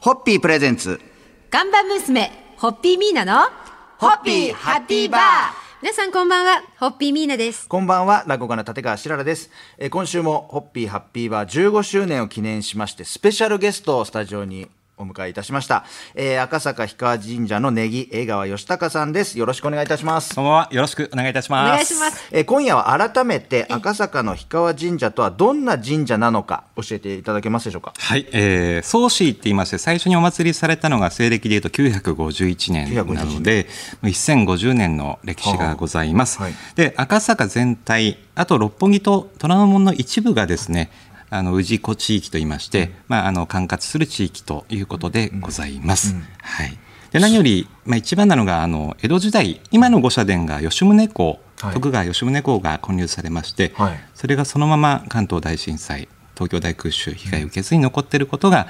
ホッピープレゼンツ。看板娘、ホッピーミーナの、ホッピーハッピーバー皆さんこんばんは、ホッピーミーナです。こんばんは、落語家の立川しららです。えー今週もホッピーハッピーバー15周年を記念しまして、スペシャルゲストをスタジオにお迎えいたしました。えー赤坂氷川神社のネギ、江川義孝さんです。よろしくお願いいたします。こんばんは。よろしくお願いいたしおます。願いします。えー今夜は改めて赤坂の氷川神社とはどんな神社なのか教えていただけますでしょうか？はい、えー、宗師って言いまして、最初にお祭りされたのが西暦でいうと951年なので、1050年の歴史がございます。はあはいで、赤坂全体、あと六本木と虎ノ門の一部がですね、あの氏子地域といいまして、まあ、あの管轄する地域ということでございます。はい。で何より、まあ、一番なのがあの江戸時代今の御社殿が吉宗公、はい徳川吉宗公が建立されまして、はいそれがそのまま関東大震災東京大空襲被害を受けずに残っていることが、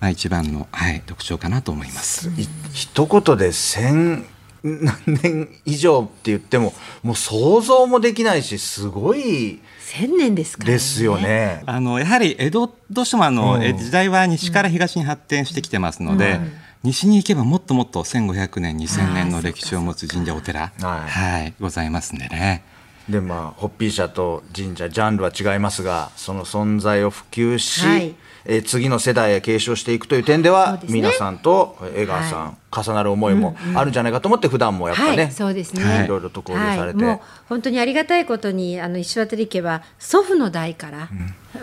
まあ、一番の、はい、特徴かなと思います。い一言で千何年以上って言っても、もう想像もできないし、すごい千年ですからね。ですよ。ね。あのやはり江戸どうしてもあの、うんえ時代は西から東に発展してきてますので、西に行けばもっともっと1500年2000年の歴史を持つ神社お寺はいはい、ございますんでね。でまあホッピー社と神社ジャンルは違いますがその存在を普及し、はい。えー次の世代へ継承していくという点ではね。皆さんと江川さん、重なる思いもあるんじゃないかと思って普段もやっぱね、はい、そうですね。はいいろいろと交流されて、はい。もう本当にありがたいことにあの石渡家は祖父の代から、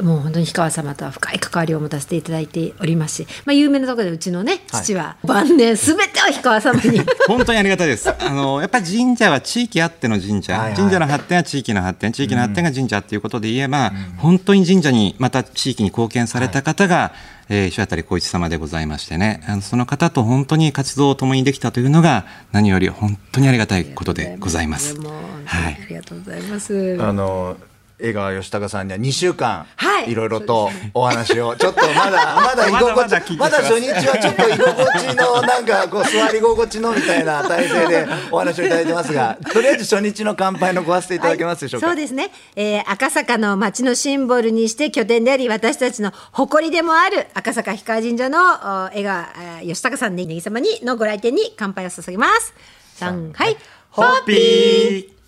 もう本当に氷川様とは深い関わりを持たせていただいておりますし、まあ、有名なところでうちのね父は晩年すべてを氷川様に。本当にありがたいです。あのやっぱり神社は地域あっての神社、はいはい。神社の発展は地域の発展、地域の発展が神社っていうことで言えば、本当に神社にまた地域に貢献された方が、えー石渡光一様でございましてね、あのその方と本当に活動を共にできたというのが何より本当にありがたいことでございます。はい。ありがとうございます。あの江川義孝さんには2週間、はい。いろいろとお話を。ちょっとまだまだ居心まだまだ地まだ初日はちょっと居心地のなんかこう座り心地のみたいな体勢でお話をいただいてますがとりあえず初日の乾杯のごわせていただけますでしょうか、そうですね、えー赤坂の町のシンボルにして拠点であり私たちの誇りでもある赤坂氷川神社のお江川えー義孝さんねぎ様にのご来店に乾杯を捧げます。さんはい。ホッピー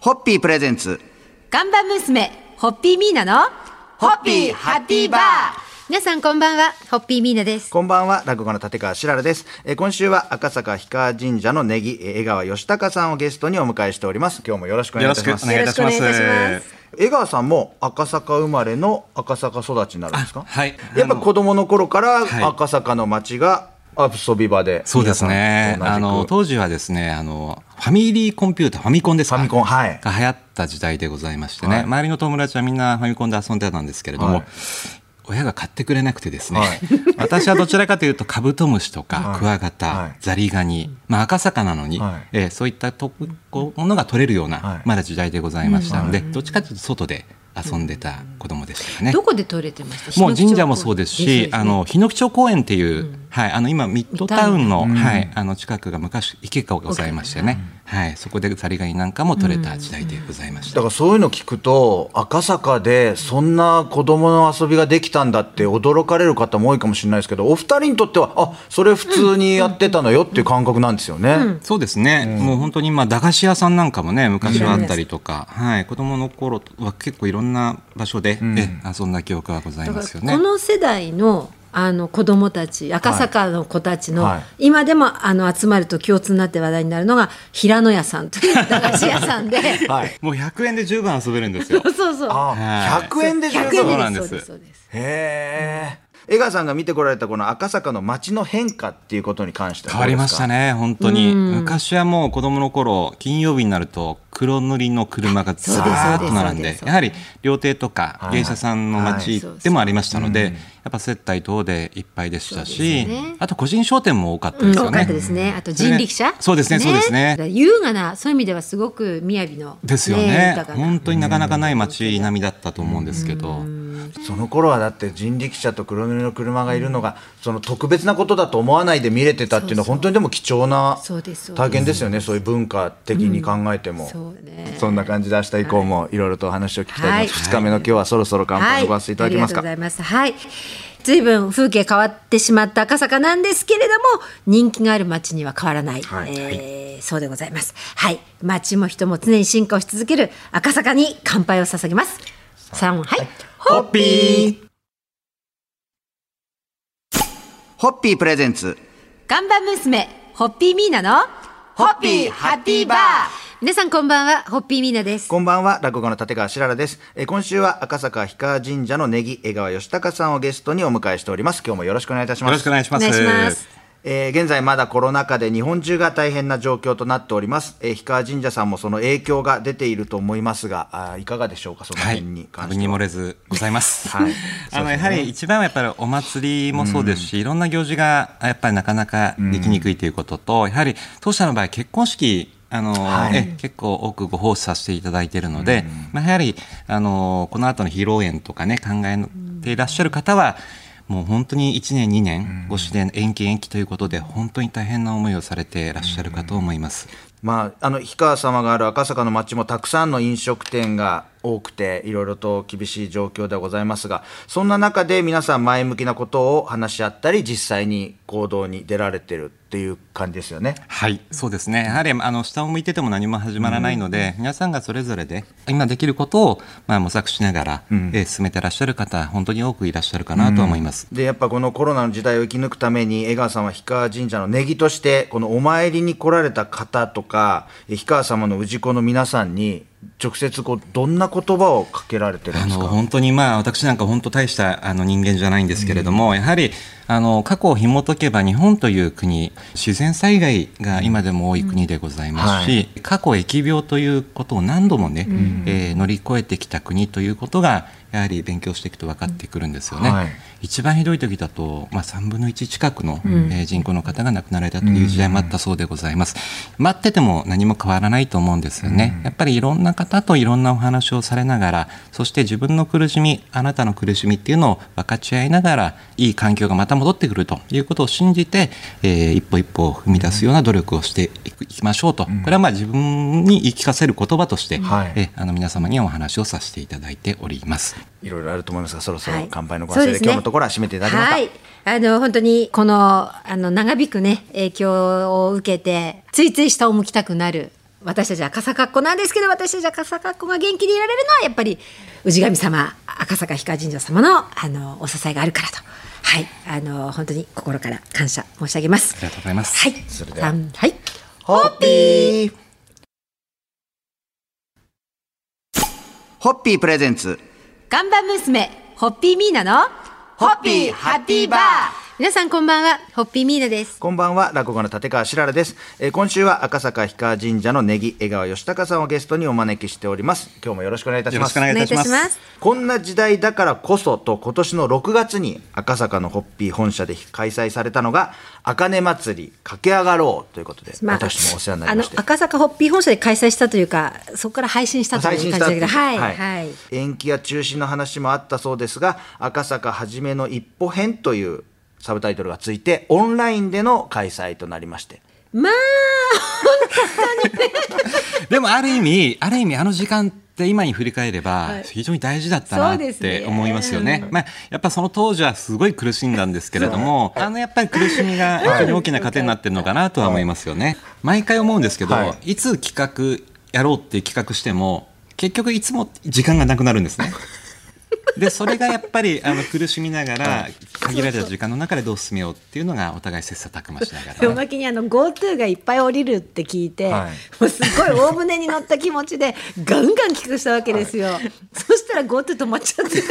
ホッピープレゼンツ看板娘ホッピーミーナのホッピーハッピーバー皆さんこんばんはホッピーミーナです。こんばんは、落語家の立川しららです。えー今週は赤坂氷川神社のネギ、えー江川義孝さんをゲストにお迎えしております。今日もよろしくお願いいたします。よろしくお願いいたします江川さんも赤坂生まれの赤坂育ちになるんですか？あはいやっぱ子供の頃からはい赤坂の街が遊び場で。そうですね。あの当時はですね、あのファミリーコンピューター、ファミコンですか？ファミコンはい。が流行った時代でございましてね、はい。周りの友達はみんなファミコンで遊んでたんですけれども、はい。親が買ってくれなくてですね、はい。私はどちらかというとカブトムシとか、はい。クワガタ、はい。ザリガニ、まあ赤坂なのに、はい。えーそういったとこものが取れるような、はい。まだ時代でございましたので、どっちかというと外で遊んでた子供でしたかね。どこで取れてました？もう神社もそうですし、あの日野木町公園っていう、うんはい、あの今ミッドタウンの、はい、あの近くが昔池がございましてね、はい、そこでザリガニなんかも取れた時代でございました。だからそういうの聞くと赤坂でそんな子供の遊びができたんだって驚かれる方も多いかもしれないですけどお二人にとってはあそれ普通にやってたのよっていう感覚なんですよね。そうですね、もう本当にまあ駄菓子屋さんなんかもね昔はあったりとか、はい、子供の頃は結構いろんな場所で、え遊んだ記憶はございますよね。らこの世代のあの子供たち赤坂の子たちの、はい。今でもあの集まると共通になって話題になるのが平野屋さんという駄菓子屋さんで。はい。もう100円で十分遊べるんですよ。そうそうあ、はい。100円で十100分。そうなんです。そうですへえ。江川さんが見てこられたこの赤坂の街の変化っていうことに関しては変わりましたね。ね、本当に。昔はもう子供の頃、金曜日になると黒塗りの車がずそうですーっと並んで、やはり料亭とかはい。芸者さんの街はい。でもありましたので、やっぱ接待等でいっぱいでしたし、ねあと個人商店も多かったうん、ですよね。多かったですね。あと人力車。そうですねそうですね優雅な、そういう意味ではすごく雅の。ですよね豊かな本当になかなかない街並みだったと思うんですけど、その頃はだって人力車と黒塗乗りの車がいるのが、その特別なことだと思わないで見れてたっていうのは本当にでも貴重な体験ですよね。そういう文化的に考えても、そんな感じで明日以降もい。ろいろとお話を聞きたいと思います、はい。2日目の今日はそろそろ乾杯のごわせていただけますか、はい、ありがとうございます。はい。随分風景変わってしまった赤坂なんですけれども人気がある街には変わらない、はい。えーそうでございます。はい。街も人も常に進化をし続ける赤坂に乾杯を捧げます。さん。はいホッピーホッピープレゼンツ看板娘ホッピーミーナのホッピーハッピーバー皆さんこんばんはホッピーミーナですこんばんは、落語家の立川しららです。えー今週は赤坂氷川神社のネギ江川義孝さんをゲストにお迎えしております。今日もよろしくお願いいたします。よろしくお願いします。お願いしますえー現在まだコロナ禍で日本中が大変な状況となっております。えー氷川神社さんもその影響が出ていると思いますが、あーいかがでしょうか、そのはい辺に、関しては。漏れずございます。はい あのやはり一番はやっぱりお祭りもそうですし、いろんな行事がやっぱりなかなかできにくいということと、やはり当社の場合結婚式あの、はいえ結構多くご奉仕させていただいているので、まあ、やはりあのこの後の披露宴とかね考えていらっしゃる方はもう本当に1年2年ご自で延期延期ということで本当に大変な思いをされていらっしゃるかと思います。まあ、あの氷川様がある赤坂の町もたくさんの飲食店が多くていろいろと厳しい状況ではございますがそんな中で皆さん前向きなことを話し合ったり実際に行動に出られてるっていう感じですよね。はい、そうですね。やはりあの下を向いてても何も始まらないので、皆さんがそれぞれで今できることをまあ模索しながら、えー進めてらっしゃる方本当に多くいらっしゃるかなと思います。でやっぱこのコロナの時代を生き抜くために江川さんは氷川神社のネギとしてこのお参りに来られた方とかえ氷川様の氏子の皆さんに直接こうどんな言葉をかけられてるんあですか？の本当にまあ私なんか本当大したあの人間じゃないんですけれども、やはりあの過去を紐解けば日本という国自然災害が今でも多い国でございますし、過去疫病ということを何度もね、えー乗り越えてきた国ということがやはり勉強していくと分かってくるんですよね。はい一番ひどい時だと、まあ、3分の1近くの、えー人口の方が亡くなられたという時代もあったそうでございます。待ってても何も変わらないと思うんですよね。やっぱりいろんな方といろんなお話をされながら、そして自分の苦しみ、あなたの苦しみっていうのを分かち合いながら、いい環境がまた戻ってくるということを信じて、えー一歩一歩踏み出すような努力をしていきましょうと。これはまあ自分に言い聞かせる言葉として、はいえーあの皆様にはお話をさせていただいております。いろいろあると思いますがそろそろはい乾杯のご発声でそうですね今日のところは締めていただけますか、はい。あの、本当に、この、あの、長引くね、影響を受けて、ついつい下を向きたくなる。私たちは赤坂っ子なんですけど、私たちは赤坂っ子が元気でいられるのは、やっぱり、氏神様、赤坂氷川神社様の、あの、お支えがあるからと。はい。あの、本当に心から感謝申し上げます。ありがとうございます。はい。それでは三はい。ホッピーホッピープレゼンツ看板娘、ホッピーミーナの、ホッピーハッピーバー。皆さんこんばんは、ホッピーミーナです。こんばんは、落語家の立川しららです。えー今週は赤坂氷川神社のネギ江川義孝さんをゲストにお招きしております。今日もよろしくお願いいたします。よろしくお願いいたします。こんな時代だからこそと今年の6月に赤坂のホッピー本社で開催されたのが茜祭り駆け上がろうということで、まあ私もお世話になりましてあの赤坂ホッピー本社で開催したというかそこから配信したという感じだけどはいははいい、延期や中止の話もあったそうですが赤坂はじめの一歩編というサブタイトルがついてオンラインでの開催となりまして。まあ でもある意味、ある意味あの時間って今に振り返ればはい。非常に大事だったなって思いますよね。まあやっぱその当時はすごい苦しんだんですけれども、あのやっぱり苦しみが非常に大きな糧になってるのかなとは思いますよね。毎回思うんですけど、はい。いつ企画やろうって企画しても結局いつも時間がなくなるんですね。でそれがやっぱりあの苦しみながら限られた時間の中でどう進めようっていうのがお互い切磋琢磨しながら。おまけにあの GoTo がいっぱい降りるって聞いて、はい。もうすごい大船に乗った気持ちでガンガン企画したわけですよ、そしたら GoTo 止まっちゃって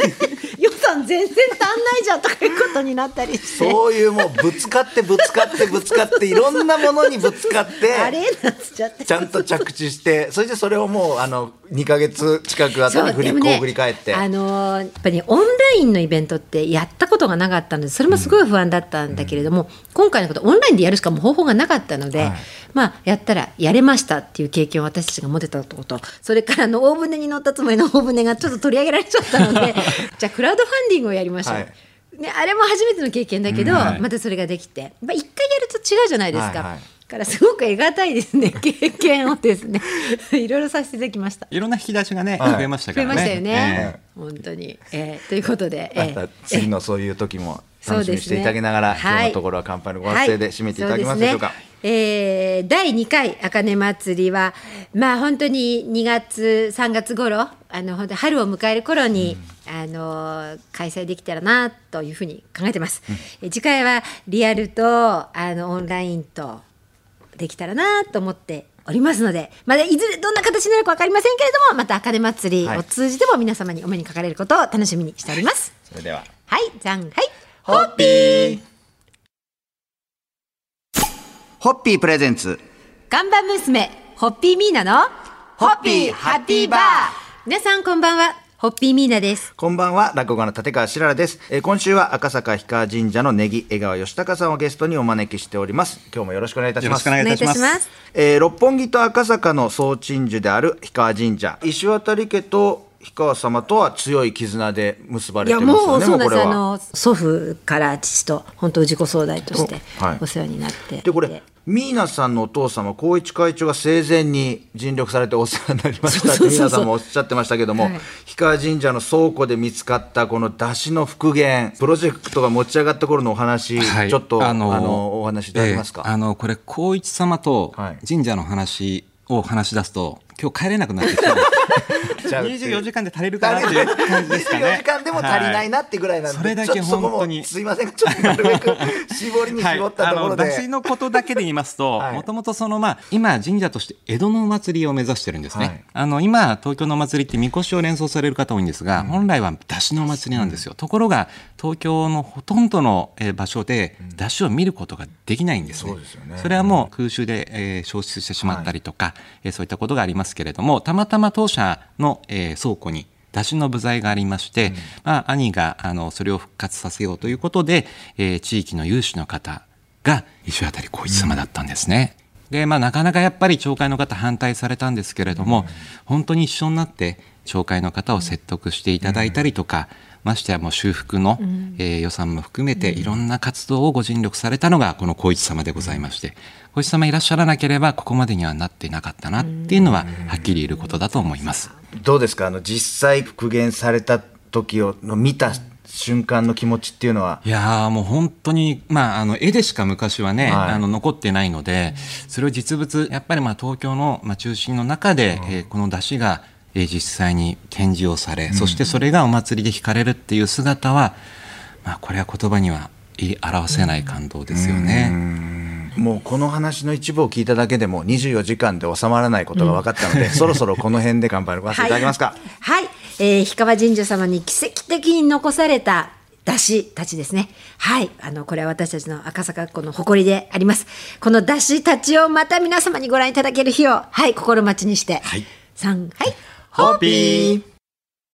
予 算全然足んないじゃんとかいうことになったりして。そういうもうぶつかってぶつかってぶつかっていろんなものにぶつかってあれなんつっちゃって。ちゃんと着地してそれでそれをもうあの2か月近く後に振り,、でもねこう振り返って。あのーやっぱりねオンラインのイベントってやったことがなかったのでそれもすごい不安だったんだけれども、今回のことオンラインでやるしかもう方法がなかったので、はい。まあやったらやれましたっていう経験を私たちが持てたことそれからあの大船に乗ったつもりの大船がちょっと取り上げられちゃったので じゃあクラウドファンディングをやりましょう。はい。ね、あれも初めての経験だけど、はい。またそれができて、まあ、一回やると違うじゃないですか。はいはい。だからすごく得難いですね。経験をですね。いろいろさせていただきました。いろんな引き出しがね、はい。増えました増からね。えましたよね、ええ。本当に、えーということで、えまーた次のそういう時も そうですね。楽しみにしていただきながら、はい。今日のところは乾杯のご発声で締めていただけますでしょうか。はい。えー第2回あかね祭りはまあ本当に2月3月頃あの本当に春を迎える頃に、あの開催できたらなというふうに考えてます、え次回はリアルとあのオンラインとできたらなと思っておりますので、まだいずれどんな形になるか分かりませんけれどもまたあかね祭りを通じても皆様にお目にかかれることを楽しみにしております。それでは。はい。じゃんはい。ホッピー。ホッピー。プレゼンツ。看板娘、ホッピーミーナの、ホッピーハッピーバー。皆さんこんばんは、ホッピーミーナです。こんばんは、落語家の立川しららです。えー今週は赤坂氷川神社のネギ江川義孝さんをゲストにお招きしております。今日もよろしくお願いいたします。よろしくお願いいたしますえー六本木と赤坂の総鎮守である氷川神社。石渡家と氷川様とは強い絆で結ばいやれてますよね、もうそうなんですあ。の祖父から父と本当自己総代としておはいお世話になってでこれミーナさんのお父様光一会長が生前に尽力されてお世話になりましたってミーナさんもおっしゃってましたけども、はい。氷川神社の倉庫で見つかったこの出汁の復元プロジェクトが持ち上がった頃のお話、はい。ちょっとああののお話いただけますか、ええあのこれ光一様とはい。神社の話を話し出すと今日帰れなくなってきた じゃあ24時間で足りるかなっていう感じですかね24時間でも足りないなってぐらいなんで、それだけちょっとそこも本当にすいませんちょっとなるべく絞りに絞ったところで、はい、あの出汁のことだけで言いますとはい。もともとそのまあ今神社として江戸のお祭りを目指してるんですね、はい。あの今東京のお祭りってみこしを連想される方多いんですが、本来は出汁のお祭りなんですよ、ところが東京のほとんどのえー場所で出汁を見ることができないんですね、そうですよね。それはもう空襲で、えー消失してしまったりとか、えーそういったことがありますけれどもたまたま当社の、えー倉庫に出汁の部材がありまして、まあ、兄があのそれを復活させようということで、えー地域の有志の方が石渡光一様だったんですね。でまあ、なかなかやっぱり町会の方反対されたんですけれども、本当に一緒になって町会の方を説得していただいたりとか、ましてやもう修復の、えー予算も含めていろんな活動をご尽力されたのがこの光一様でございまして光一様いらっしゃらなければここまでにはなってなかったなっていうのははっきり言えることだと思います。どうですか？あの実際復元された時をの見た瞬間の気持ちっていうのは？いやーもう本当に、まあ、あの絵でしか昔はね、はい。あの残ってないのでそれを実物やっぱりまあ東京のまあ中心の中で、えーこの出汁が、えー実際に展示をされ、そしてそれがお祭りで引かれるっていう姿は、まあ、これは言葉には言い表せない感動ですよね。もうこの話の一部を聞いただけでも24時間で収まらないことが分かったので、そろそろこの辺で乾杯のご発声いただけますか、はい、えー氷川神社様に奇跡的に残された出汁たちですね。はい、あのこれは私たちの赤坂っ子の誇りであります。この出汁たちをまた皆様にご覧いただける日を、はい、心待ちにして。はい三はい。ホッピー